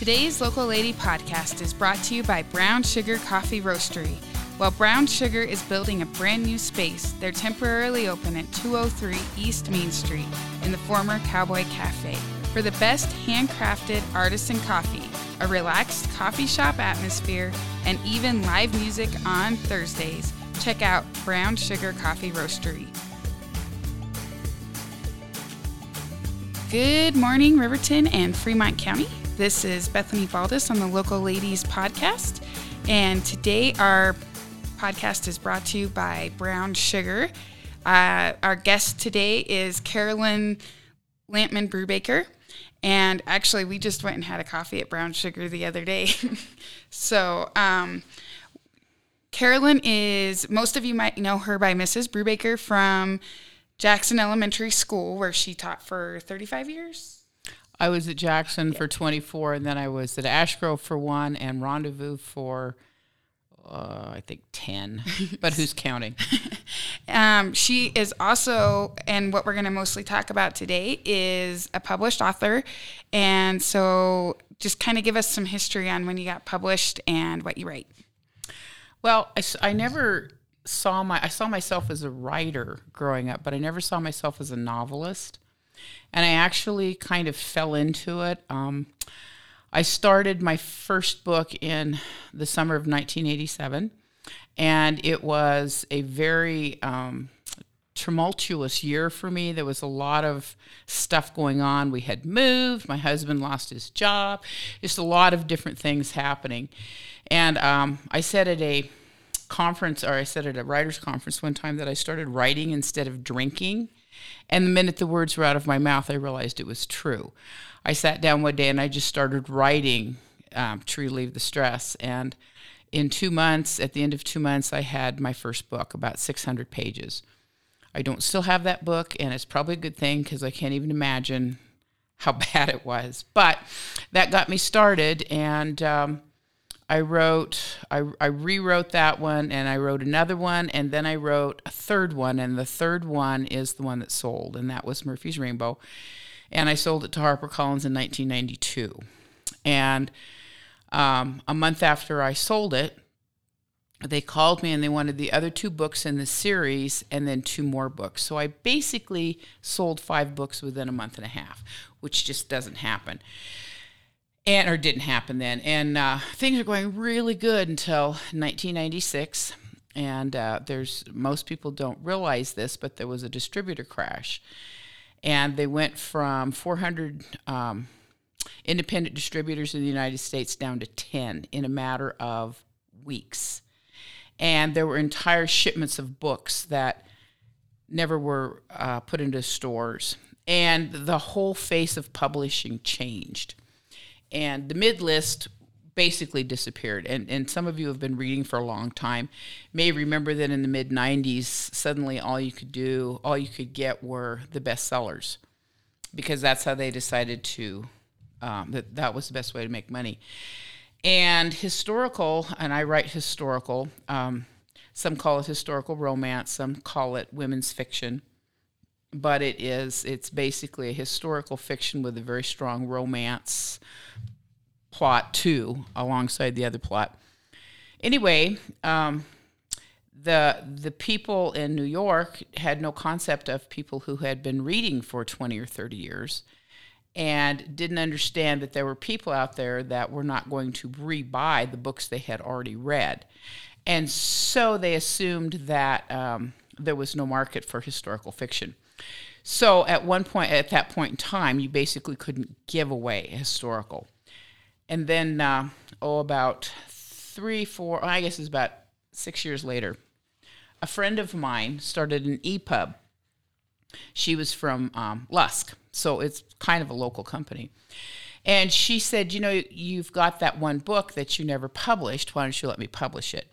Today's Local Lady podcast is brought to you by Brown Sugar Coffee Roastery. While Brown Sugar is building a brand new space, they're temporarily open at 203 East Main Street in the former Cowboy Cafe. For the best handcrafted artisan coffee, a relaxed coffee shop atmosphere, and even live music on Thursdays, check out Brown Sugar Coffee Roastery. Good morning, Riverton and Fremont County. This is Bethany Baldes on the Local Ladies podcast. And today our podcast is brought to you by Brown Sugar. Uh, our guest today is Carolyn Lampman Brubaker. And actually, we just went and had a coffee at Brown Sugar the other day. so, um, Carolyn is, most of you might know her by Mrs. Brubaker from Jackson Elementary School, where she taught for 35 years. I was at Jackson yeah. for 24, and then I was at Ashgrove for one, and Rendezvous for uh, I think 10, but who's counting? um, she is also, and what we're going to mostly talk about today is a published author. And so just kind of give us some history on when you got published and what you write. Well, I, I never saw my I saw myself as a writer growing up, but I never saw myself as a novelist. And I actually kind of fell into it. Um, I started my first book in the summer of 1987, and it was a very um, tumultuous year for me. There was a lot of stuff going on. We had moved, my husband lost his job, just a lot of different things happening. And um, I said at a conference, or I said at a writer's conference one time that I started writing instead of drinking. And the minute the words were out of my mouth, I realized it was true. I sat down one day and I just started writing um, to relieve the stress. And in two months, at the end of two months, I had my first book, about 600 pages. I don't still have that book, and it's probably a good thing because I can't even imagine how bad it was. But that got me started, and um, I wrote, I, I rewrote that one and I wrote another one and then I wrote a third one. And the third one is the one that sold, and that was Murphy's Rainbow. And I sold it to HarperCollins in 1992. And um, a month after I sold it, they called me and they wanted the other two books in the series and then two more books. So I basically sold five books within a month and a half, which just doesn't happen and or didn't happen then. And uh, things are going really good until 1996. And uh, there's most people don't realize this, but there was a distributor crash, and they went from 400 um, independent distributors in the United States down to 10 in a matter of weeks. And there were entire shipments of books that never were uh, put into stores. And the whole face of publishing changed and the mid list basically disappeared. And, and some of you have been reading for a long time may remember that in the mid 90s, suddenly all you could do, all you could get were the bestsellers because that's how they decided to, um, that that was the best way to make money. And historical, and I write historical, um, some call it historical romance, some call it women's fiction. But it is, it's basically a historical fiction with a very strong romance plot too, alongside the other plot. Anyway, um, the the people in New York had no concept of people who had been reading for 20 or 30 years and didn't understand that there were people out there that were not going to rebuy the books they had already read. And so they assumed that um, there was no market for historical fiction. So at one point, at that point in time, you basically couldn't give away historical. And then, uh, oh, about three, four, I guess it's about six years later, a friend of mine started an EPUB. She was from um, Lusk, so it's kind of a local company. And she said, You know, you've got that one book that you never published. Why don't you let me publish it?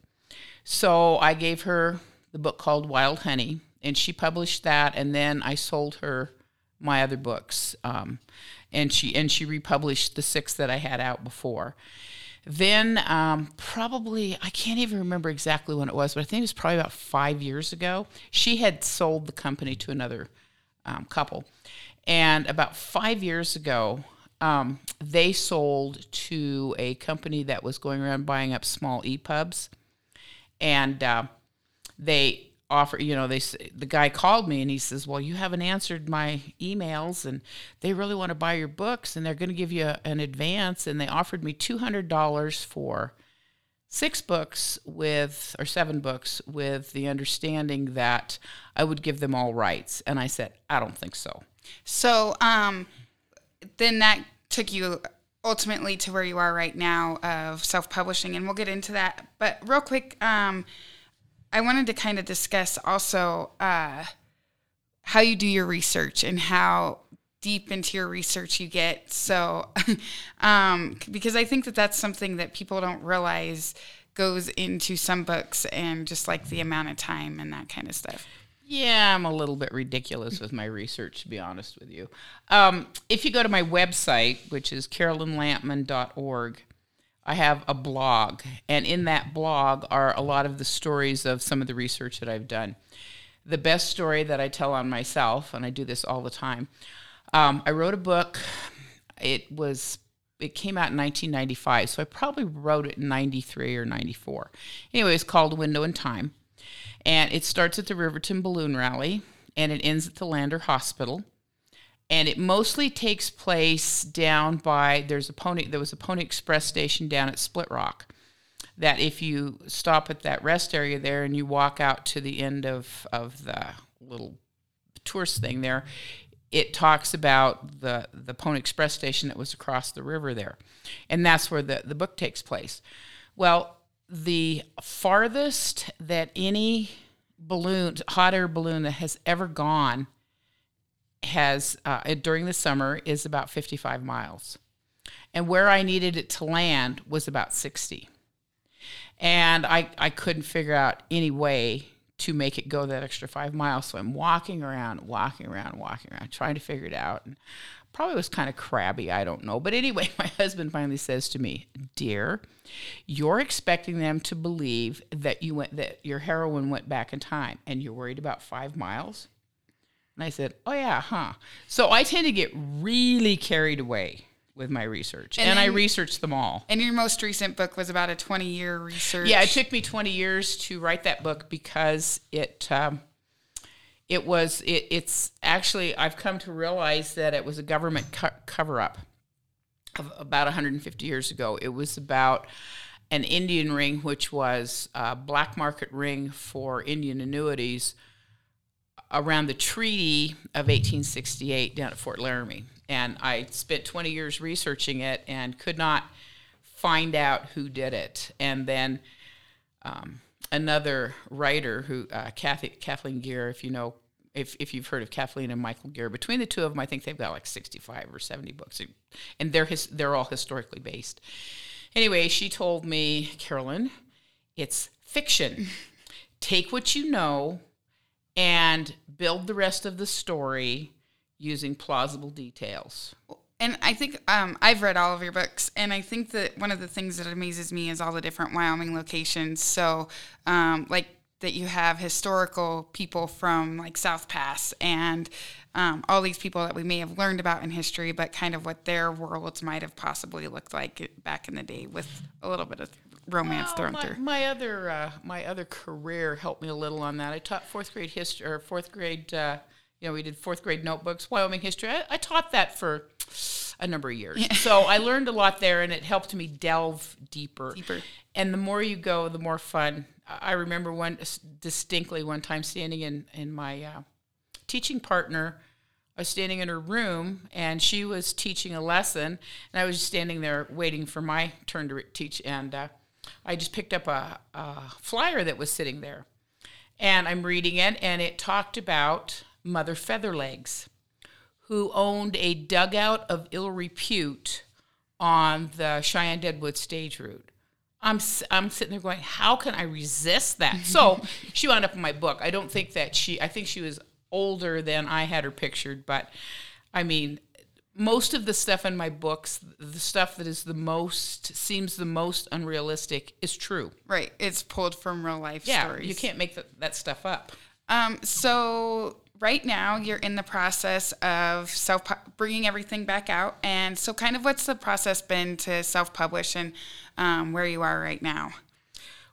So I gave her the book called Wild Honey, and she published that. And then I sold her my other books. Um, and she and she republished the six that I had out before. Then um, probably I can't even remember exactly when it was, but I think it was probably about five years ago. She had sold the company to another um, couple, and about five years ago, um, they sold to a company that was going around buying up small EPUBs, and uh, they offer you know they the guy called me and he says well you haven't answered my emails and they really want to buy your books and they're going to give you a, an advance and they offered me $200 for six books with or seven books with the understanding that i would give them all rights and i said i don't think so So um, then that took you ultimately to where you are right now of self-publishing, and we'll get into that. But real quick, um, I wanted to kind of discuss also uh, how you do your research and how deep into your research you get. So, um, because I think that that's something that people don't realize goes into some books and just like the amount of time and that kind of stuff. Yeah, I'm a little bit ridiculous with my research, to be honest with you. Um, if you go to my website, which is carolynlampman.org, I have a blog, and in that blog are a lot of the stories of some of the research that I've done. The best story that I tell on myself, and I do this all the time, um, I wrote a book. It was it came out in 1995, so I probably wrote it in 93 or 94. Anyway, it's called Window in Time. And it starts at the Riverton Balloon Rally and it ends at the Lander Hospital. And it mostly takes place down by there's a pony there was a Pony Express station down at Split Rock. That if you stop at that rest area there and you walk out to the end of, of the little tourist thing there, it talks about the the Pony Express station that was across the river there, and that's where the the book takes place. Well, the farthest that any balloon, hot air balloon that has ever gone, has uh, during the summer is about fifty five miles, and where I needed it to land was about sixty, and I I couldn't figure out any way to make it go that extra five miles. So I'm walking around, walking around, walking around, trying to figure it out. And probably was kind of crabby, I don't know. But anyway, my husband finally says to me, "Dear, you're expecting them to believe that you went that your heroine went back in time, and you're worried about five miles." And I said, "Oh yeah, huh." So I tend to get really carried away with my research, and, And I researched them all. And your most recent book was about a 20 year research. Yeah, it took me 20 years to write that book because it um, it was it, it's actually I've come to realize that it was a government co- cover up of about 150 years ago. It was about an Indian ring, which was a black market ring for Indian annuities around the Treaty of 1868 down at Fort Laramie. And I spent 20 years researching it and could not find out who did it. And then um, another writer who, uh, Kathy, Kathleen Gear, if you know, if, if you've heard of Kathleen and Michael Gear, between the two of them, I think they've got like 65 or 70 books. And they're, his, they're all historically based. Anyway, she told me, Carolyn, it's fiction. Take what you know and build the rest of the story using plausible details. And I think um, I've read all of your books, and I think that one of the things that amazes me is all the different Wyoming locations. So, um, like that you have historical people from like South Pass and um, all these people that we may have learned about in history, but kind of what their worlds might have possibly looked like back in the day with a little bit of romance Well, thrown my, through. my other uh, my other career helped me a little on that. I taught fourth grade history or fourth grade. Uh, you know, we did fourth grade notebooks, Wyoming history. I, I taught that for a number of years, so I learned a lot there, and it helped me delve deeper. Deeper. And the more you go, the more fun. I I remember one distinctly one time standing in in my uh, teaching partner. I was standing in her room and she was teaching a lesson, and I was just standing there waiting for my turn to re- teach. And uh, I just picked up a, a flyer that was sitting there, and I'm reading it, and it talked about Mother Featherlegs, who owned a dugout of ill repute on the Cheyenne Deadwood stage route. I'm I'm sitting there going, how can I resist that? So she wound up in my book. I don't think that she. I think she was older than I had her pictured, but I mean, most of the stuff in my books, the stuff that is the most seems the most unrealistic, is true. Right. It's pulled from real life Yeah, stories. you can't make that that stuff up. Um, so right now you're in the process of self bringing everything back out, and so kind of what's the process been to self publish and um, where you are right now?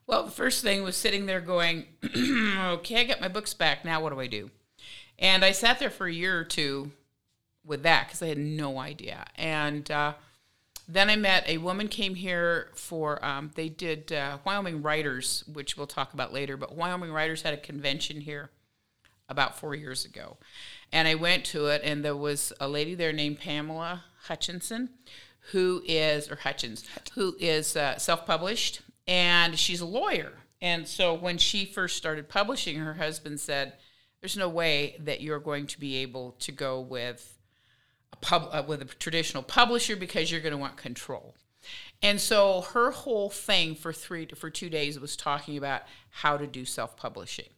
Well, the first thing was sitting there going, okay, I got my books back. Now what do I do? And I sat there for a year or two with that because I had no idea. And uh, then I met a woman came here for um, they did uh, Wyoming Writers, which we'll talk about later. But Wyoming Writers had a convention here about four years ago, and I went to it, and there was a lady there named Pamela Hutchinson, who is or Hutchins, who is uh, self-published, and she's a lawyer. And so when she first started publishing, her husband said, "There's no way that you're going to be able to go with." Pub, uh, with a traditional publisher because you're going to want control. And so her whole thing for three for two days was talking about how to do self publishing.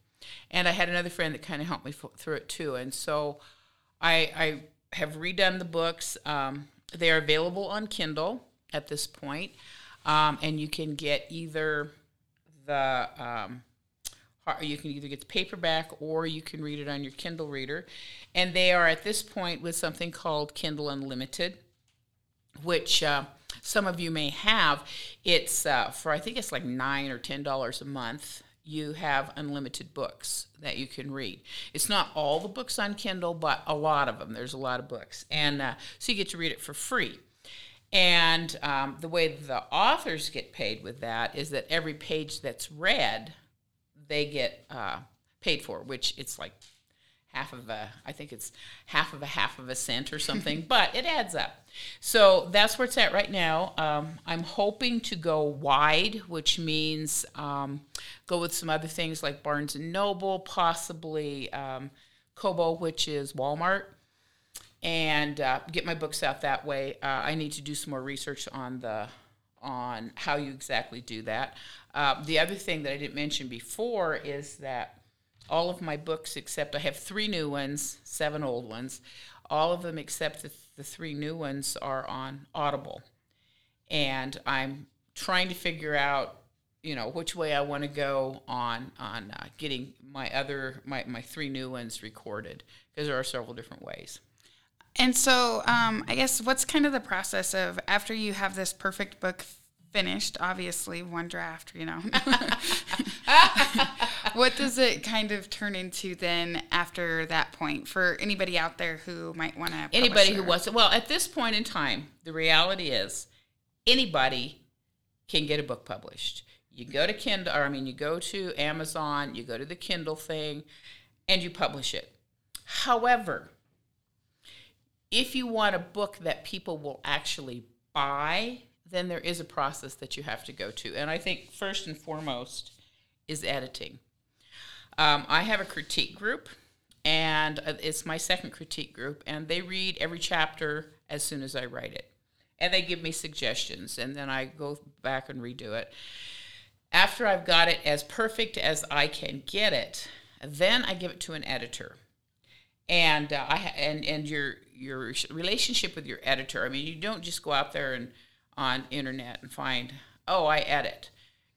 And I had another friend that kind of helped me f- through it too. And so I, I have redone the books. Um, they are available on Kindle at this point, um, and you can get either the um, you can either get the paperback or you can read it on your Kindle reader. And they are at this point with something called Kindle Unlimited, which uh, some of you may have. It's uh, for, I think it's like 9 or $10 a month. You have unlimited books that you can read. It's not all the books on Kindle, but a lot of them. There's a lot of books. And uh, so you get to read it for free. And um, the way the authors get paid with that is that every page that's read they get uh, paid for, which it's like half of a, I think it's half of a half of a cent or something, but it adds up. So that's where it's at right now. Um, I'm hoping to go wide, which means um, go with some other things like Barnes and Noble, possibly um, Kobo, which is Walmart, and uh, get my books out that way. Uh, I need to do some more research on the on how you exactly do that. Uh, the other thing that I didn't mention before is that all of my books, except I have three new ones, seven old ones, all of them except the, the three new ones are on Audible. And I'm trying to figure out, you know, which way I want to go on on uh, getting my other my, my three new ones recorded because there are several different ways. And so, um, I guess what's kind of the process of after you have this perfect book finished, obviously one draft, you know. what does it kind of turn into then after that point for anybody out there who might want to? Anybody who wants it. Well, at this point in time, the reality is anybody can get a book published. You go to Kindle, or I mean, you go to Amazon, you go to the Kindle thing, and you publish it. However, if you want a book that people will actually buy, then there is a process that you have to go to. And I think first and foremost is editing. Um, I have a critique group, and uh, it's my second critique group, and they read every chapter as soon as I write it. And they give me suggestions, and then I go back and redo it. After I've got it as perfect as I can get it, then I give it to an editor and uh, I and and your your relationship with your editor. I mean, you don't just go out there and on internet and find oh I edit.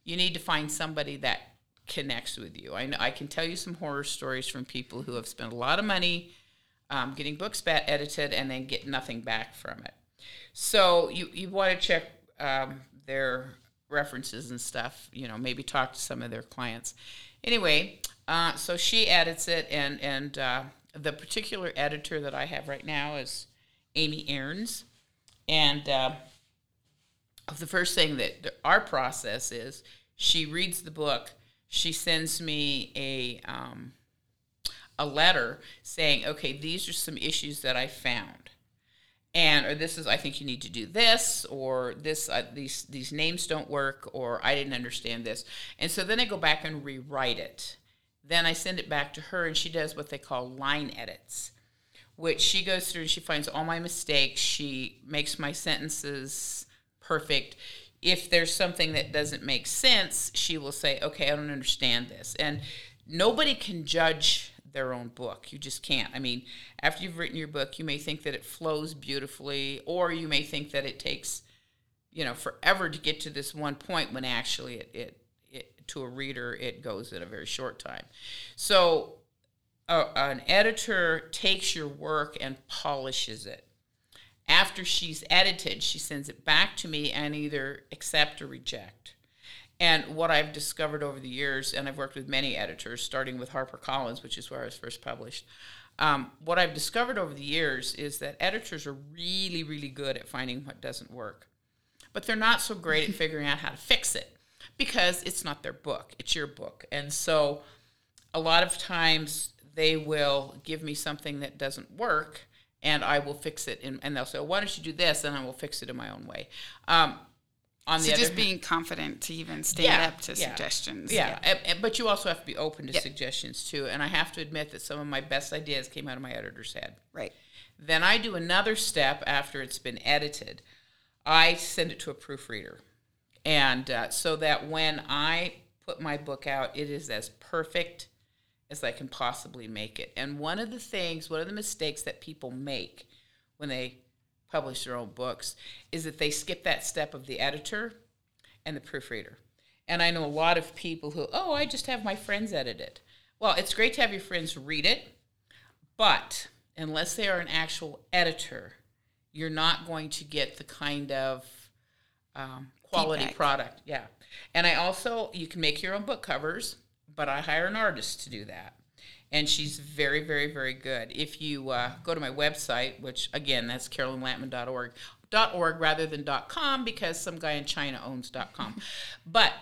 You need to find somebody that connects with you. I know, I can tell you some horror stories from people who have spent a lot of money um, getting books edited and then get nothing back from it. So you you want to check um, their references and stuff. You know, maybe talk to some of their clients. Anyway, uh, so she edits it and and uh, the particular editor that I have right now is Amy Aarons, and uh, the first thing that our process is, she reads the book, she sends me a um, a letter saying, okay, these are some issues that I found, and or this is I think you need to do this, or this uh, these these names don't work, or I didn't understand this, and so then I go back and rewrite it then I send it back to her, and she does what they call line edits, which she goes through and she finds all my mistakes. She makes my sentences perfect. If there's something that doesn't make sense, she will say, Okay, I don't understand this. And nobody can judge their own book. You just can't. I mean, after you've written your book, you may think that it flows beautifully, or you may think that it takes, you know, forever to get to this one point when actually it, it to a reader, it goes in a very short time. So a, an editor takes your work and polishes it. After she's edited, she sends it back to me and either accept or reject. And what I've discovered over the years, and I've worked with many editors, starting with HarperCollins, which is where I was first published. Um, what I've discovered over the years is that editors are really, really good at finding what doesn't work, but they're not so great at figuring out how to fix it because it's not their book, it's your book. And so a lot of times they will give me something that doesn't work and I will fix it. In, and they'll say, why don't you do this? And I will fix it in my own way. Um, on so just being confident to even stand yeah, up to yeah, suggestions. Yeah, yeah. And, and, but you also have to be open to suggestions too. And I have to admit that some of my best ideas came out of my editor's head. Right. Then I do another step after it's been edited. I send it to a proofreader, and uh, so that when I put my book out, it is as perfect as I can possibly make it. And one of the things, one of the mistakes that people make when they publish their own books is that they skip that step of the editor and the proofreader. And I know a lot of people who, oh, I just have my friends edit it. Well, it's great to have your friends read it, but unless they are an actual editor, you're not going to get the kind of um, quality Feedback. product. Yeah. And I also, you can make your own book covers, but I hire an artist to do that and she's very, very, very good. If you uh, go to my website, which again, that's carolynlampman.org, .org rather than .com because some guy in China owns .com. but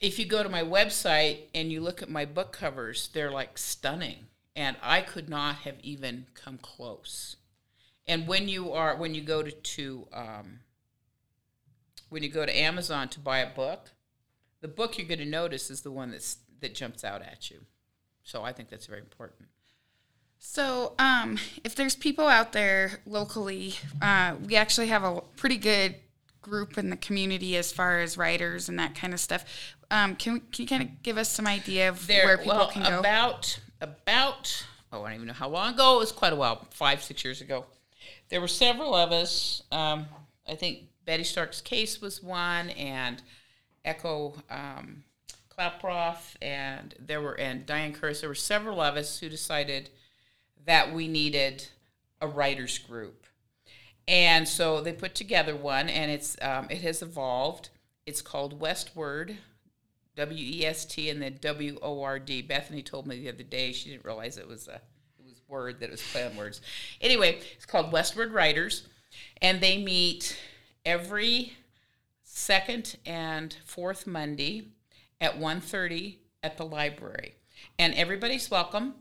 if you go to my website and you look at my book covers, they're like stunning, and I could not have even come close. And when you are when you go to, to um, when you go to Amazon to buy a book, the book you're going to notice is the one that's that jumps out at you. So I think that's very important. So, um, if there's people out there locally, uh, we actually have a pretty good group in the community as far as writers and that kind of stuff. Um, can, we, can you kind of give us some idea of there, where people well, can go? About about oh, I don't even know how long ago. It was quite a while, five six years ago. There were several of us. Um, I think Betty Starks Case was one, and Echo. Um, Klaproth and there were and Diane Curtis. There were several of us who decided that we needed a writers group, and so they put together one, and it's um, it has evolved. It's called Westword, W E S T, and then W O R D. Bethany told me the other day she didn't realize it was a it was word that it was play words. Anyway, it's called Westword Writers, and they meet every second and fourth Monday at 1.30 at the library. And everybody's welcome.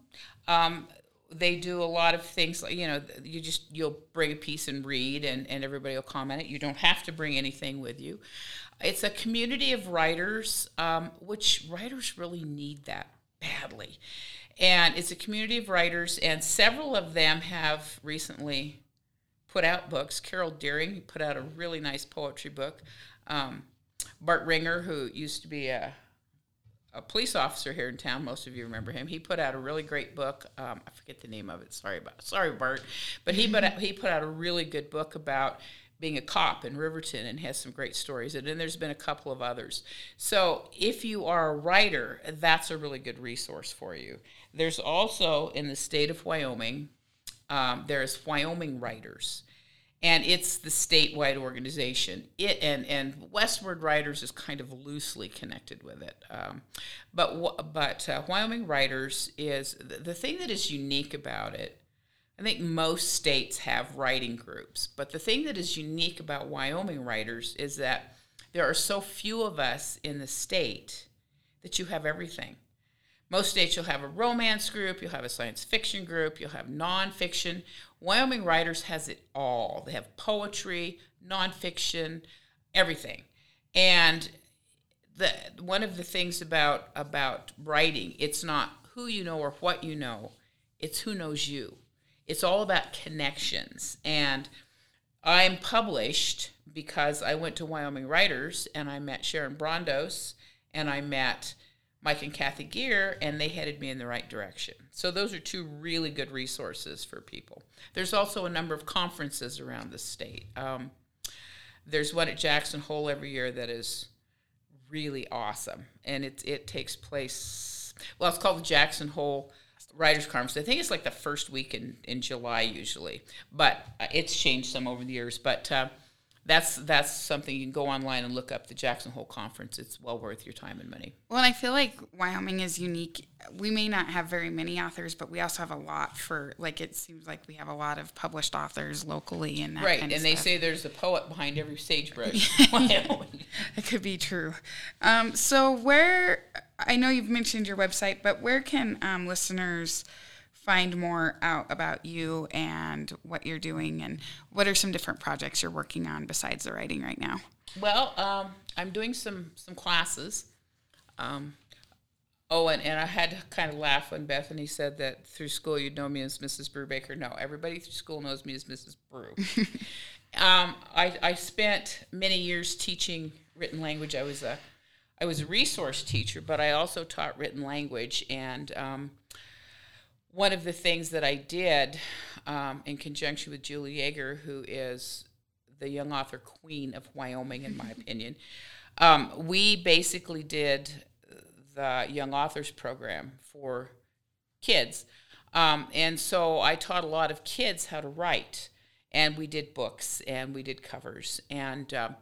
Um, they do a lot of things you know you just you'll bring a piece and read and, and everybody will comment it you don't have to bring anything with you it's a community of writers um, which writers really need that badly and it's a community of writers and several of them have recently put out books carol deering put out a really nice poetry book um, bart ringer who used to be a a police officer here in town. Most of you remember him. He put out a really great book. Um, I forget the name of it. Sorry about sorry, Bart. But he put out, he put out a really good book about being a cop in Riverton and has some great stories. And then there's been a couple of others. So if you are a writer, that's a really good resource for you. There's also in the state of Wyoming, um, there's Wyoming Writers and it's the statewide organization. It and and Westword Writers is kind of loosely connected with it, um, but but uh, Wyoming Writers is the, the thing that is unique about it. I think most states have writing groups, but the thing that is unique about Wyoming Writers is that there are so few of us in the state that you have everything. Most states you'll have a romance group, you'll have a science fiction group, you'll have nonfiction. Wyoming Writers has it all. They have poetry, nonfiction, everything. And the one of the things about about writing, it's not who you know or what you know, it's who knows you. It's all about connections. And I'm published because I went to Wyoming Writers and I met Sharon Brondos and I met Mike and Kathy Gear, and they headed me in the right direction. So those are two really good resources for people. There's also a number of conferences around the state. Um, there's one at Jackson Hole every year that is really awesome, and it it takes place. Well, it's called the Jackson Hole writers conference. I think it's like the first week in in July usually, but uh, it's changed some over the years. But uh, that's that's something you can go online and look up the Jackson Hole Conference. It's well worth your time and money. Well, and I feel like Wyoming is unique. We may not have very many authors, but we also have a lot for like it seems like we have a lot of published authors locally and that right. Kind and of they stuff. say there's a poet behind every sagebrush. Wyoming. it could be true. Um, so where I know you've mentioned your website, but where can um, listeners find more out about you and what you're doing and what are some different projects you're working on besides the writing right now? Well, um, I'm doing some some classes. Um, oh, and, and I had to kind of laugh when Bethany said that through school you'd know me as Mrs. Brubaker. No, everybody through school knows me as Mrs. Brew. um, I, I spent many years teaching written language. I was a I was a resource teacher, but I also taught written language. And um, one of the things that I did um, in conjunction with Julie Yeager, who is the young author queen of Wyoming, in my opinion, um, we basically did the young authors program for kids. Um, and so I taught a lot of kids how to write. And we did books and we did covers. And um,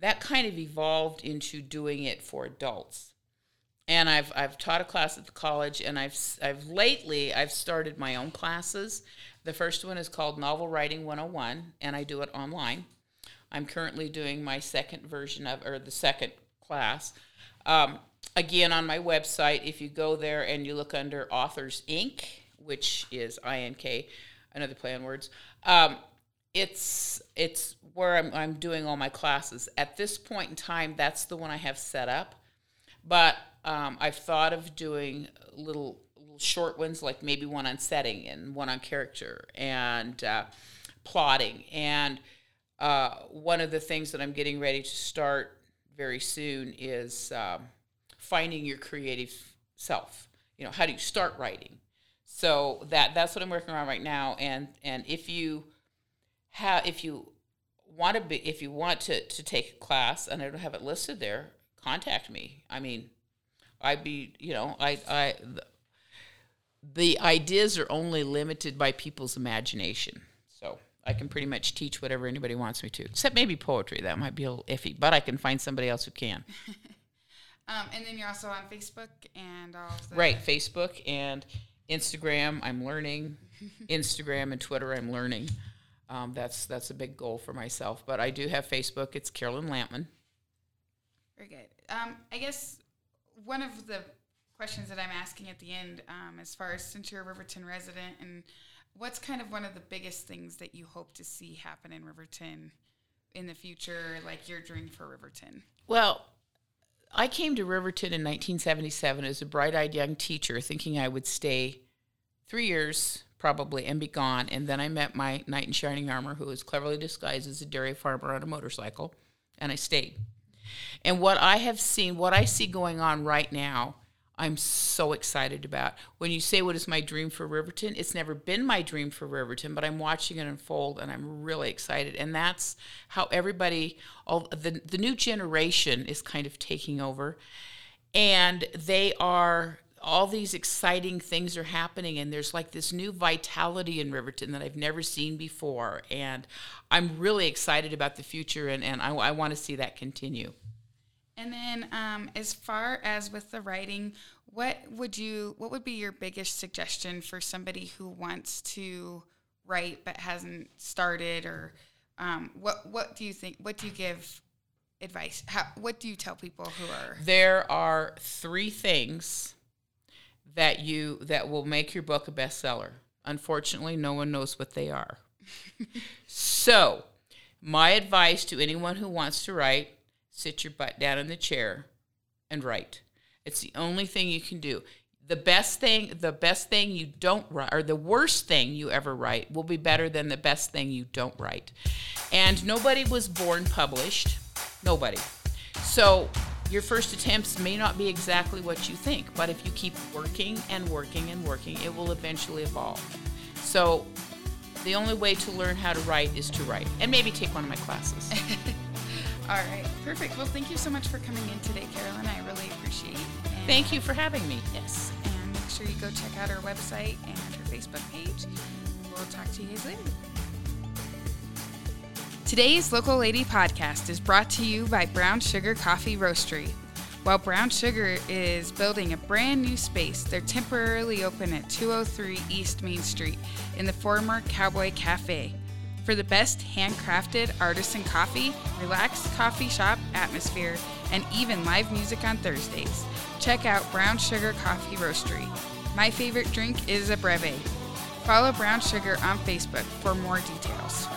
that kind of evolved into doing it for adults. And I've, I've taught a class at the college, and I've, I've lately I've started my own classes. The first one is called Novel Writing 101, and I do it online. I'm currently doing my second version of, or the second class. Um, again, on my website, if you go there and you look under Authors Ink, which is INK, another play on words, um, it's it's where I'm, I'm doing all my classes. At this point in time, that's the one I have set up. But um, I've thought of doing little, little short ones, like maybe one on setting and one on character and uh, plotting. And uh, one of the things that I'm getting ready to start very soon is um, finding your creative self. You know, how do you start writing? So that that's what I'm working on right now. And and if you have if you want to be if you want to to take a class and I don't have it listed there, contact me. I mean, I'd be you know I I the, the ideas are only limited by people's imagination. So I can pretty much teach whatever anybody wants me to, except maybe poetry. That might be a little iffy, but I can find somebody else who can. Um, and then you're also on Facebook and all of the Right, Facebook and Instagram. I'm learning Instagram and Twitter. I'm learning. Um, that's that's a big goal for myself. But I do have Facebook. It's Carolyn Lampman. Very good. Um, I guess one of the questions that I'm asking at the end, um, as far as since you're a Riverton resident, and what's kind of one of the biggest things that you hope to see happen in Riverton in the future, like your dream for Riverton? Well, I came to Riverton in 1977 as a bright-eyed young teacher, thinking I would stay three years probably and be gone. And then I met my knight in shining armor, who was cleverly disguised as a dairy farmer on a motorcycle, and I stayed. And what I have seen, what I see going on right now, I'm so excited about. When you say what is my dream for Riverton, it's never been my dream for Riverton, but I'm watching it unfold and I'm really excited. And that's how everybody, all the the new generation is kind of taking over. And they are all these exciting things are happening and there's like this new vitality in Riverton that I've never seen before. And I'm really excited about the future and, and I, I want to see that continue. And then, um, as far as with the writing, what would you, what would be your biggest suggestion for somebody who wants to write but hasn't started, or um, what, what do you think? What do you give advice? How, what do you tell people who are? There are three things that you that will make your book a bestseller. Unfortunately, no one knows what they are. so, my advice to anyone who wants to write sit your butt down in the chair and write. It's the only thing you can do. The best thing, the best thing you don't write, or the worst thing you ever write, will be better than the best thing you don't write. And nobody was born published. Nobody. So your first attempts may not be exactly what you think, but if you keep working and working and working, it will eventually evolve. So the only way to learn how to write is to write, and maybe take one of my classes. All right, perfect. Well, thank you so much for coming in today, Carolyn. I really appreciate it. And Thank you for having me. Yes, and make sure you go check out our website and her Facebook page. We'll talk to you guys later. Today's Local Lady podcast is brought to you by Brown Sugar Coffee Roastery. While Brown Sugar is building a brand new space, they're temporarily open at 203 East Main Street in the former Cowboy Cafe. For the best handcrafted artisan coffee, relaxed coffee shop atmosphere, and even live music on Thursdays, check out Brown Sugar Coffee Roastery. My favorite drink is a breve. Follow Brown Sugar on Facebook for more details.